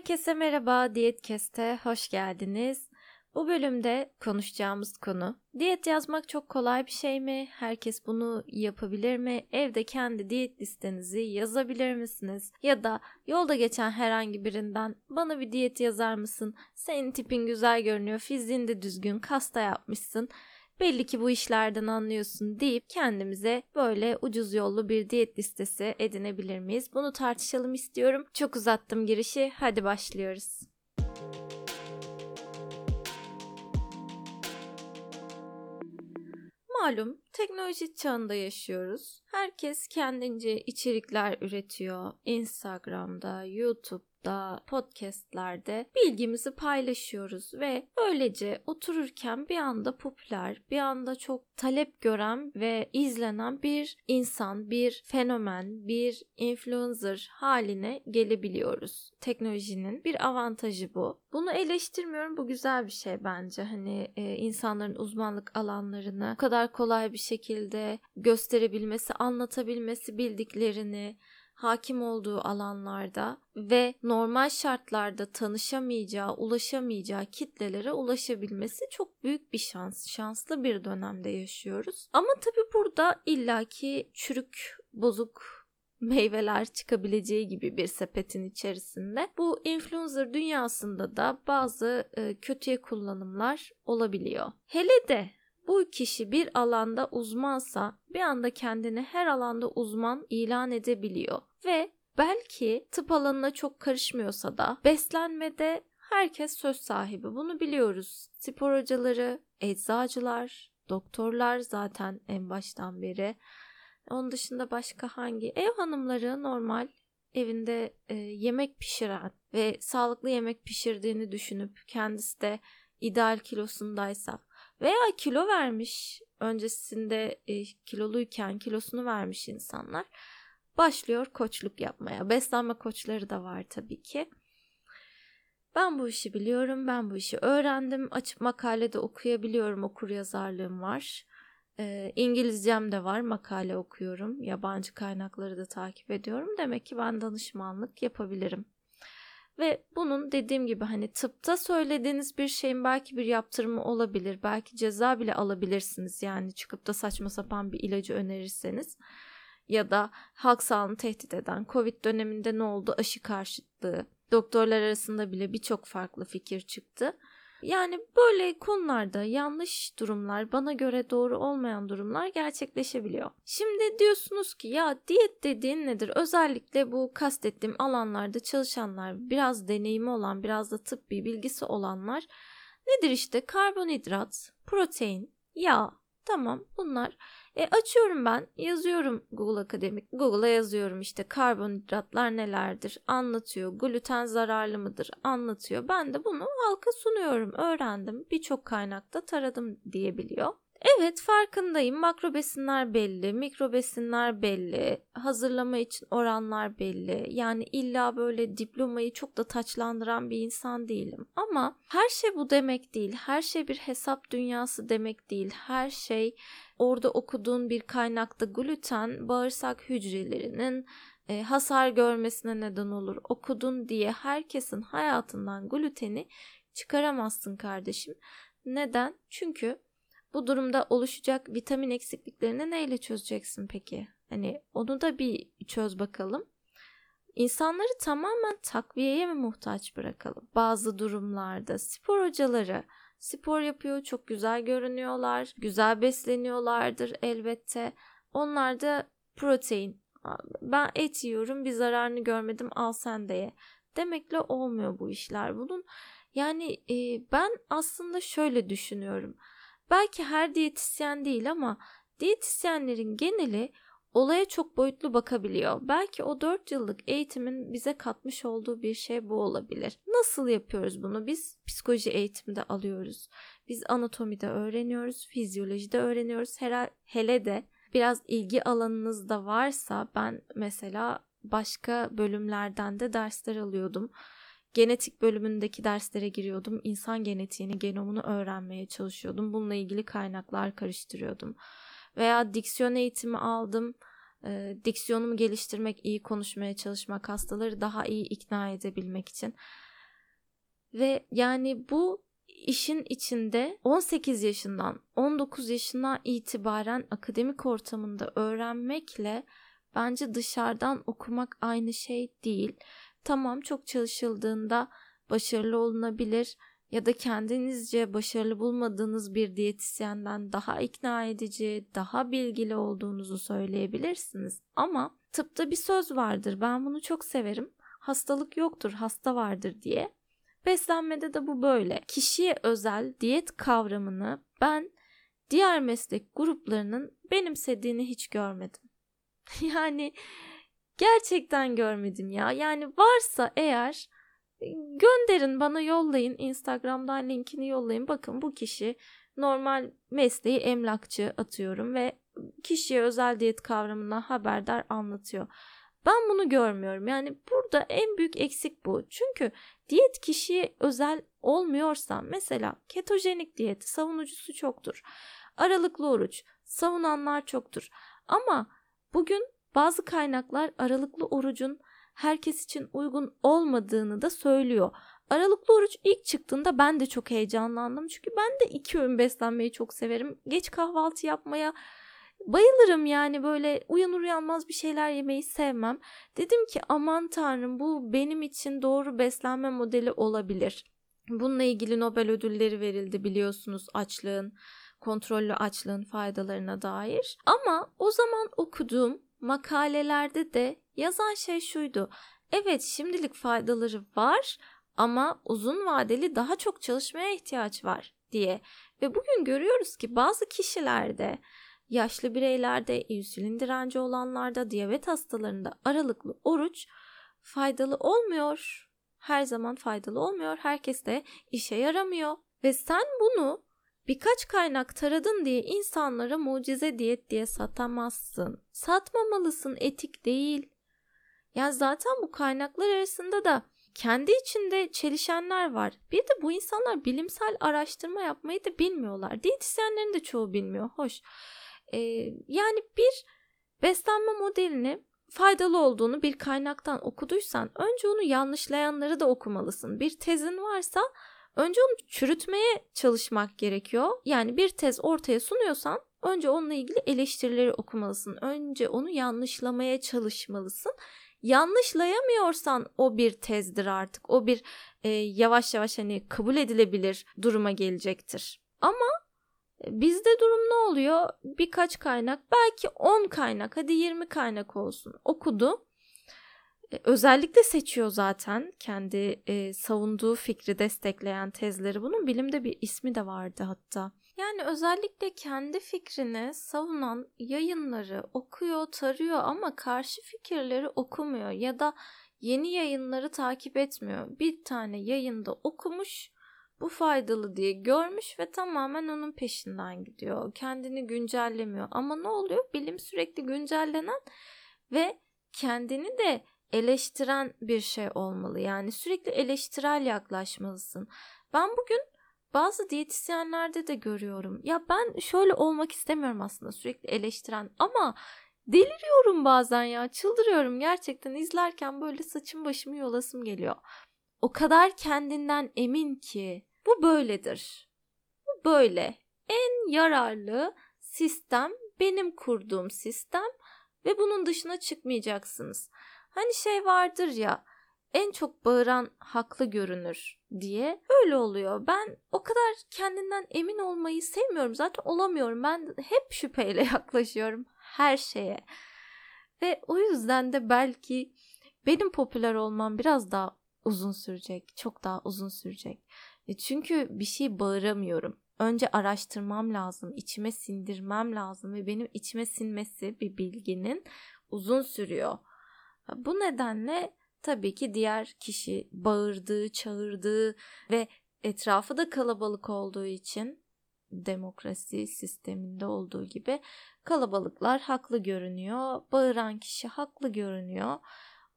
Herkese merhaba, Diyet hoş geldiniz. Bu bölümde konuşacağımız konu diyet yazmak çok kolay bir şey mi? Herkes bunu yapabilir mi? Evde kendi diyet listenizi yazabilir misiniz? Ya da yolda geçen herhangi birinden bana bir diyet yazar mısın? Senin tipin güzel görünüyor, fiziğin de düzgün, kasta yapmışsın belli ki bu işlerden anlıyorsun deyip kendimize böyle ucuz yollu bir diyet listesi edinebilir miyiz? Bunu tartışalım istiyorum. Çok uzattım girişi. Hadi başlıyoruz. Malum teknoloji çağında yaşıyoruz. Herkes kendince içerikler üretiyor. Instagram'da, YouTube da podcastlerde bilgimizi paylaşıyoruz ve öylece otururken bir anda popüler, bir anda çok talep gören ve izlenen bir insan, bir fenomen, bir influencer haline gelebiliyoruz. Teknolojinin bir avantajı bu. Bunu eleştirmiyorum. Bu güzel bir şey bence. Hani e, insanların uzmanlık alanlarını bu kadar kolay bir şekilde gösterebilmesi, anlatabilmesi bildiklerini hakim olduğu alanlarda ve normal şartlarda tanışamayacağı, ulaşamayacağı kitlelere ulaşabilmesi çok büyük bir şans. Şanslı bir dönemde yaşıyoruz. Ama tabii burada illaki çürük, bozuk meyveler çıkabileceği gibi bir sepetin içerisinde. Bu influencer dünyasında da bazı e, kötüye kullanımlar olabiliyor. Hele de bu kişi bir alanda uzmansa bir anda kendini her alanda uzman ilan edebiliyor ve belki tıp alanına çok karışmıyorsa da beslenmede herkes söz sahibi. Bunu biliyoruz. Spor hocaları, eczacılar, doktorlar zaten en baştan beri. Onun dışında başka hangi ev hanımları normal evinde e, yemek pişiren ve sağlıklı yemek pişirdiğini düşünüp kendisi de ideal kilosundaysa veya kilo vermiş öncesinde e, kiloluyken kilosunu vermiş insanlar başlıyor koçluk yapmaya. Beslenme koçları da var tabii ki. Ben bu işi biliyorum, ben bu işi öğrendim. Açıp makalede okuyabiliyorum, okur yazarlığım var. E, İngilizcem de var, makale okuyorum. Yabancı kaynakları da takip ediyorum. Demek ki ben danışmanlık yapabilirim. Ve bunun dediğim gibi hani tıpta söylediğiniz bir şeyin belki bir yaptırımı olabilir. Belki ceza bile alabilirsiniz. Yani çıkıp da saçma sapan bir ilacı önerirseniz. Ya da halk sağlığını tehdit eden Covid döneminde ne oldu aşı karşıtlığı. Doktorlar arasında bile birçok farklı fikir çıktı. Yani böyle konularda yanlış durumlar, bana göre doğru olmayan durumlar gerçekleşebiliyor. Şimdi diyorsunuz ki ya diyet dediğin nedir? Özellikle bu kastettiğim alanlarda çalışanlar, biraz deneyimi olan, biraz da tıbbi bilgisi olanlar nedir işte karbonhidrat, protein, yağ, tamam bunlar e, açıyorum ben yazıyorum Google Akademik. Google'a yazıyorum işte karbonhidratlar nelerdir anlatıyor. Gluten zararlı mıdır anlatıyor. Ben de bunu halka sunuyorum. Öğrendim. Birçok kaynakta taradım diyebiliyor. Evet farkındayım. Makro besinler belli, mikro besinler belli, hazırlama için oranlar belli. Yani illa böyle diplomayı çok da taçlandıran bir insan değilim. Ama her şey bu demek değil. Her şey bir hesap dünyası demek değil. Her şey orada okuduğun bir kaynakta gluten bağırsak hücrelerinin e, hasar görmesine neden olur. Okudun diye herkesin hayatından gluteni çıkaramazsın kardeşim. Neden? Çünkü bu durumda oluşacak vitamin eksikliklerini neyle çözeceksin peki? Hani onu da bir çöz bakalım. İnsanları tamamen takviyeye mi muhtaç bırakalım? Bazı durumlarda spor hocaları spor yapıyor, çok güzel görünüyorlar, güzel besleniyorlardır elbette. Onlar da protein. Ben et yiyorum, bir zararını görmedim, al sen de ye. Demekle olmuyor bu işler. Bunun yani e, ben aslında şöyle düşünüyorum. Belki her diyetisyen değil ama diyetisyenlerin geneli olaya çok boyutlu bakabiliyor. Belki o 4 yıllık eğitimin bize katmış olduğu bir şey bu olabilir. Nasıl yapıyoruz bunu? Biz psikoloji eğitimde alıyoruz. Biz anatomide öğreniyoruz, fizyolojide öğreniyoruz. Hele, hele de biraz ilgi alanınızda varsa ben mesela başka bölümlerden de dersler alıyordum. Genetik bölümündeki derslere giriyordum. İnsan genetiğini, genomunu öğrenmeye çalışıyordum. Bununla ilgili kaynaklar karıştırıyordum veya diksiyon eğitimi aldım. E, diksiyonumu geliştirmek, iyi konuşmaya çalışmak, hastaları daha iyi ikna edebilmek için. Ve yani bu işin içinde 18 yaşından 19 yaşına itibaren akademik ortamında öğrenmekle bence dışarıdan okumak aynı şey değil. Tamam çok çalışıldığında başarılı olunabilir ya da kendinizce başarılı bulmadığınız bir diyetisyenden daha ikna edici, daha bilgili olduğunuzu söyleyebilirsiniz. Ama tıpta bir söz vardır. Ben bunu çok severim. Hastalık yoktur, hasta vardır diye. Beslenmede de bu böyle. Kişiye özel diyet kavramını ben diğer meslek gruplarının benimsediğini hiç görmedim. yani gerçekten görmedim ya. Yani varsa eğer gönderin bana yollayın Instagram'dan linkini yollayın. Bakın bu kişi normal mesleği emlakçı atıyorum ve kişiye özel diyet kavramına haberdar anlatıyor. Ben bunu görmüyorum. Yani burada en büyük eksik bu. Çünkü diyet kişiye özel olmuyorsa mesela ketojenik diyeti savunucusu çoktur. Aralıklı oruç savunanlar çoktur. Ama bugün bazı kaynaklar aralıklı orucun herkes için uygun olmadığını da söylüyor. Aralıklı oruç ilk çıktığında ben de çok heyecanlandım. Çünkü ben de iki öğün beslenmeyi çok severim. Geç kahvaltı yapmaya bayılırım yani böyle uyanır uyanmaz bir şeyler yemeyi sevmem. Dedim ki aman tanrım bu benim için doğru beslenme modeli olabilir. Bununla ilgili Nobel ödülleri verildi biliyorsunuz açlığın, kontrollü açlığın faydalarına dair. Ama o zaman okuduğum makalelerde de yazan şey şuydu. Evet şimdilik faydaları var ama uzun vadeli daha çok çalışmaya ihtiyaç var diye. Ve bugün görüyoruz ki bazı kişilerde yaşlı bireylerde, insülin direnci olanlarda, diyabet hastalarında aralıklı oruç faydalı olmuyor. Her zaman faydalı olmuyor. Herkes de işe yaramıyor. Ve sen bunu birkaç kaynak taradın diye insanlara mucize diyet diye satamazsın. Satmamalısın, etik değil. Ya zaten bu kaynaklar arasında da kendi içinde çelişenler var. Bir de bu insanlar bilimsel araştırma yapmayı da bilmiyorlar. Diyetisyenlerin de çoğu bilmiyor. Hoş. Ee, yani bir beslenme modelini faydalı olduğunu bir kaynaktan okuduysan önce onu yanlışlayanları da okumalısın. Bir tezin varsa önce onu çürütmeye çalışmak gerekiyor. Yani bir tez ortaya sunuyorsan önce onunla ilgili eleştirileri okumalısın. Önce onu yanlışlamaya çalışmalısın. Yanlışlayamıyorsan o bir tezdir artık. O bir e, yavaş yavaş hani kabul edilebilir duruma gelecektir. Ama Bizde durum ne oluyor? Birkaç kaynak, belki 10 kaynak, hadi 20 kaynak olsun okudu. E, özellikle seçiyor zaten kendi e, savunduğu fikri destekleyen tezleri. Bunun bilimde bir ismi de vardı hatta. Yani özellikle kendi fikrini savunan yayınları okuyor, tarıyor ama karşı fikirleri okumuyor ya da yeni yayınları takip etmiyor. Bir tane yayında okumuş, bu faydalı diye görmüş ve tamamen onun peşinden gidiyor. Kendini güncellemiyor. Ama ne oluyor? Bilim sürekli güncellenen ve kendini de eleştiren bir şey olmalı. Yani sürekli eleştirel yaklaşmalısın. Ben bugün bazı diyetisyenlerde de görüyorum. Ya ben şöyle olmak istemiyorum aslında sürekli eleştiren ama deliriyorum bazen ya çıldırıyorum gerçekten izlerken böyle saçım başımı yolasım geliyor. O kadar kendinden emin ki bu böyledir. Bu böyle. En yararlı sistem benim kurduğum sistem ve bunun dışına çıkmayacaksınız. Hani şey vardır ya en çok bağıran haklı görünür diye öyle oluyor. Ben o kadar kendinden emin olmayı sevmiyorum. Zaten olamıyorum. Ben hep şüpheyle yaklaşıyorum her şeye. Ve o yüzden de belki benim popüler olmam biraz daha uzun sürecek. Çok daha uzun sürecek. E, çünkü bir şey bağıramıyorum. Önce araştırmam lazım, içime sindirmem lazım ve benim içime sinmesi bir bilginin uzun sürüyor. Bu nedenle tabii ki diğer kişi bağırdığı, çağırdığı ve etrafı da kalabalık olduğu için demokrasi sisteminde olduğu gibi kalabalıklar haklı görünüyor. Bağıran kişi haklı görünüyor.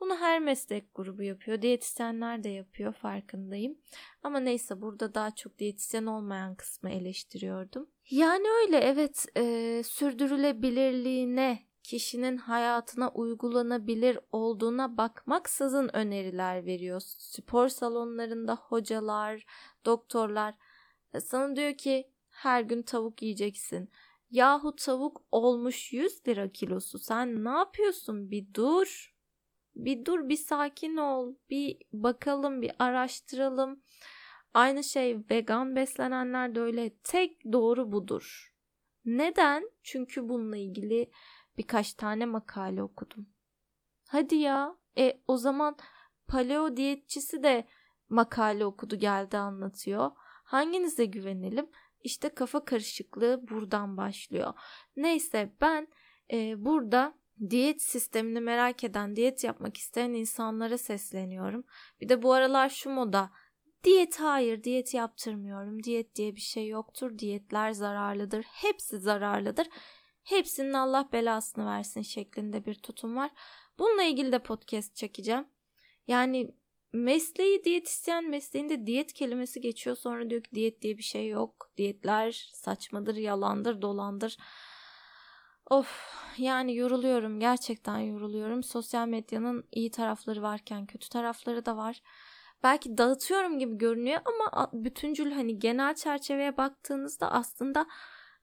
Bunu her meslek grubu yapıyor. Diyetisyenler de yapıyor farkındayım. Ama neyse burada daha çok diyetisyen olmayan kısmı eleştiriyordum. Yani öyle evet e, sürdürülebilirliğine kişinin hayatına uygulanabilir olduğuna bakmaksızın öneriler veriyor. Spor salonlarında hocalar, doktorlar e, sana diyor ki her gün tavuk yiyeceksin. Yahu tavuk olmuş 100 lira kilosu. Sen ne yapıyorsun? Bir dur. Bir dur, bir sakin ol. Bir bakalım, bir araştıralım. Aynı şey vegan beslenenler de öyle. Tek doğru budur. Neden? Çünkü bununla ilgili birkaç tane makale okudum. Hadi ya. E o zaman paleo diyetçisi de makale okudu geldi anlatıyor. Hanginize güvenelim? İşte kafa karışıklığı buradan başlıyor. Neyse ben e, burada diyet sistemini merak eden, diyet yapmak isteyen insanlara sesleniyorum. Bir de bu aralar şu moda Diyet hayır, diyet yaptırmıyorum. Diyet diye bir şey yoktur. Diyetler zararlıdır. Hepsi zararlıdır. Hepsinin Allah belasını versin şeklinde bir tutum var. Bununla ilgili de podcast çekeceğim. Yani mesleği diyetisyen mesleğinde diyet kelimesi geçiyor. Sonra diyor ki diyet diye bir şey yok. Diyetler saçmadır, yalandır, dolandır. Of yani yoruluyorum gerçekten yoruluyorum. Sosyal medyanın iyi tarafları varken kötü tarafları da var. Belki dağıtıyorum gibi görünüyor ama bütüncül hani genel çerçeveye baktığınızda aslında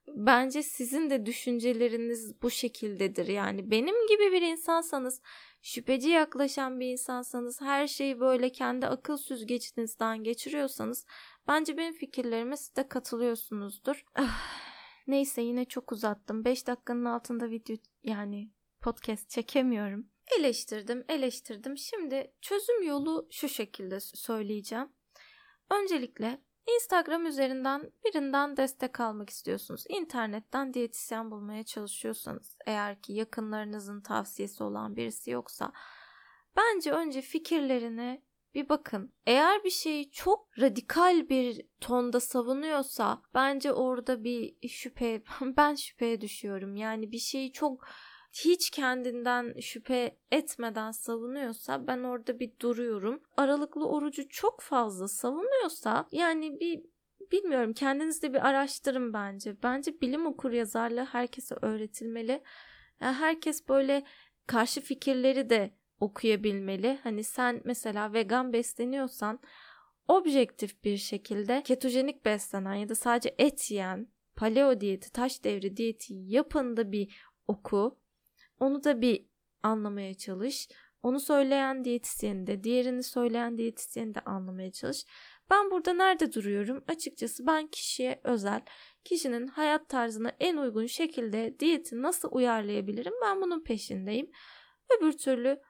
bence sizin de düşünceleriniz bu şekildedir. Yani benim gibi bir insansanız, şüpheci yaklaşan bir insansanız, her şeyi böyle kendi akıl süzgecinizden geçiriyorsanız bence benim fikirlerime siz de katılıyorsunuzdur. Ah, neyse yine çok uzattım. 5 dakikanın altında video yani podcast çekemiyorum. Eleştirdim, eleştirdim. Şimdi çözüm yolu şu şekilde söyleyeceğim. Öncelikle Instagram üzerinden birinden destek almak istiyorsunuz. İnternetten diyetisyen bulmaya çalışıyorsanız, eğer ki yakınlarınızın tavsiyesi olan birisi yoksa, bence önce fikirlerine bir bakın. Eğer bir şeyi çok radikal bir tonda savunuyorsa, bence orada bir şüphe, ben şüpheye düşüyorum. Yani bir şeyi çok hiç kendinden şüphe etmeden savunuyorsa ben orada bir duruyorum. Aralıklı orucu çok fazla savunuyorsa yani bir bilmiyorum kendiniz de bir araştırın bence. Bence bilim okur yazarlığı herkese öğretilmeli. Yani herkes böyle karşı fikirleri de okuyabilmeli. Hani sen mesela vegan besleniyorsan objektif bir şekilde ketojenik beslenen ya da sadece et yiyen paleo diyeti, taş devri diyeti yapın da bir oku. Onu da bir anlamaya çalış. Onu söyleyen diyetisyeni de, diğerini söyleyen diyetisyeni de anlamaya çalış. Ben burada nerede duruyorum? Açıkçası ben kişiye özel, kişinin hayat tarzına en uygun şekilde diyeti nasıl uyarlayabilirim? Ben bunun peşindeyim. Öbür türlü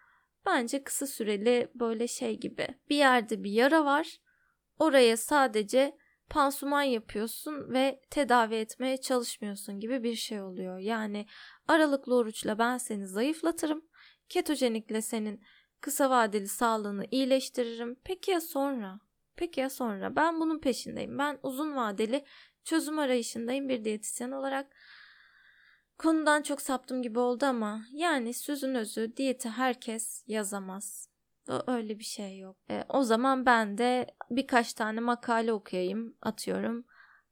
bence kısa süreli böyle şey gibi. Bir yerde bir yara var. Oraya sadece pansuman yapıyorsun ve tedavi etmeye çalışmıyorsun gibi bir şey oluyor. Yani aralıklı oruçla ben seni zayıflatırım. Ketojenikle senin kısa vadeli sağlığını iyileştiririm. Peki ya sonra? Peki ya sonra? Ben bunun peşindeyim. Ben uzun vadeli çözüm arayışındayım bir diyetisyen olarak. Konudan çok saptım gibi oldu ama yani sözün özü diyeti herkes yazamaz. Öyle bir şey yok. E, o zaman ben de birkaç tane makale okuyayım atıyorum.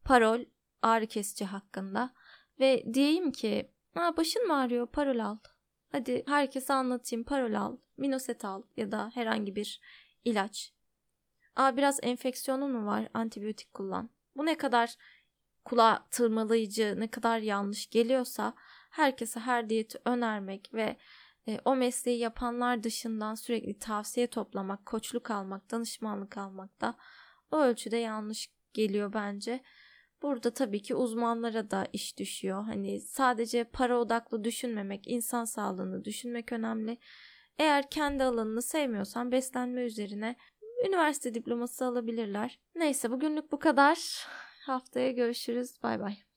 Parol ağrı kesici hakkında. Ve diyeyim ki ha, başın mı ağrıyor parol al. Hadi herkese anlatayım parol al. Minoset al ya da herhangi bir ilaç. Aa, biraz enfeksiyonun mu var antibiyotik kullan. Bu ne kadar kulağa tırmalayıcı ne kadar yanlış geliyorsa herkese her diyeti önermek ve e, o mesleği yapanlar dışından sürekli tavsiye toplamak, koçluk almak, danışmanlık almak da o ölçüde yanlış geliyor bence. Burada tabii ki uzmanlara da iş düşüyor. Hani sadece para odaklı düşünmemek, insan sağlığını düşünmek önemli. Eğer kendi alanını sevmiyorsan beslenme üzerine üniversite diploması alabilirler. Neyse bugünlük bu kadar. Haftaya görüşürüz. Bay bay.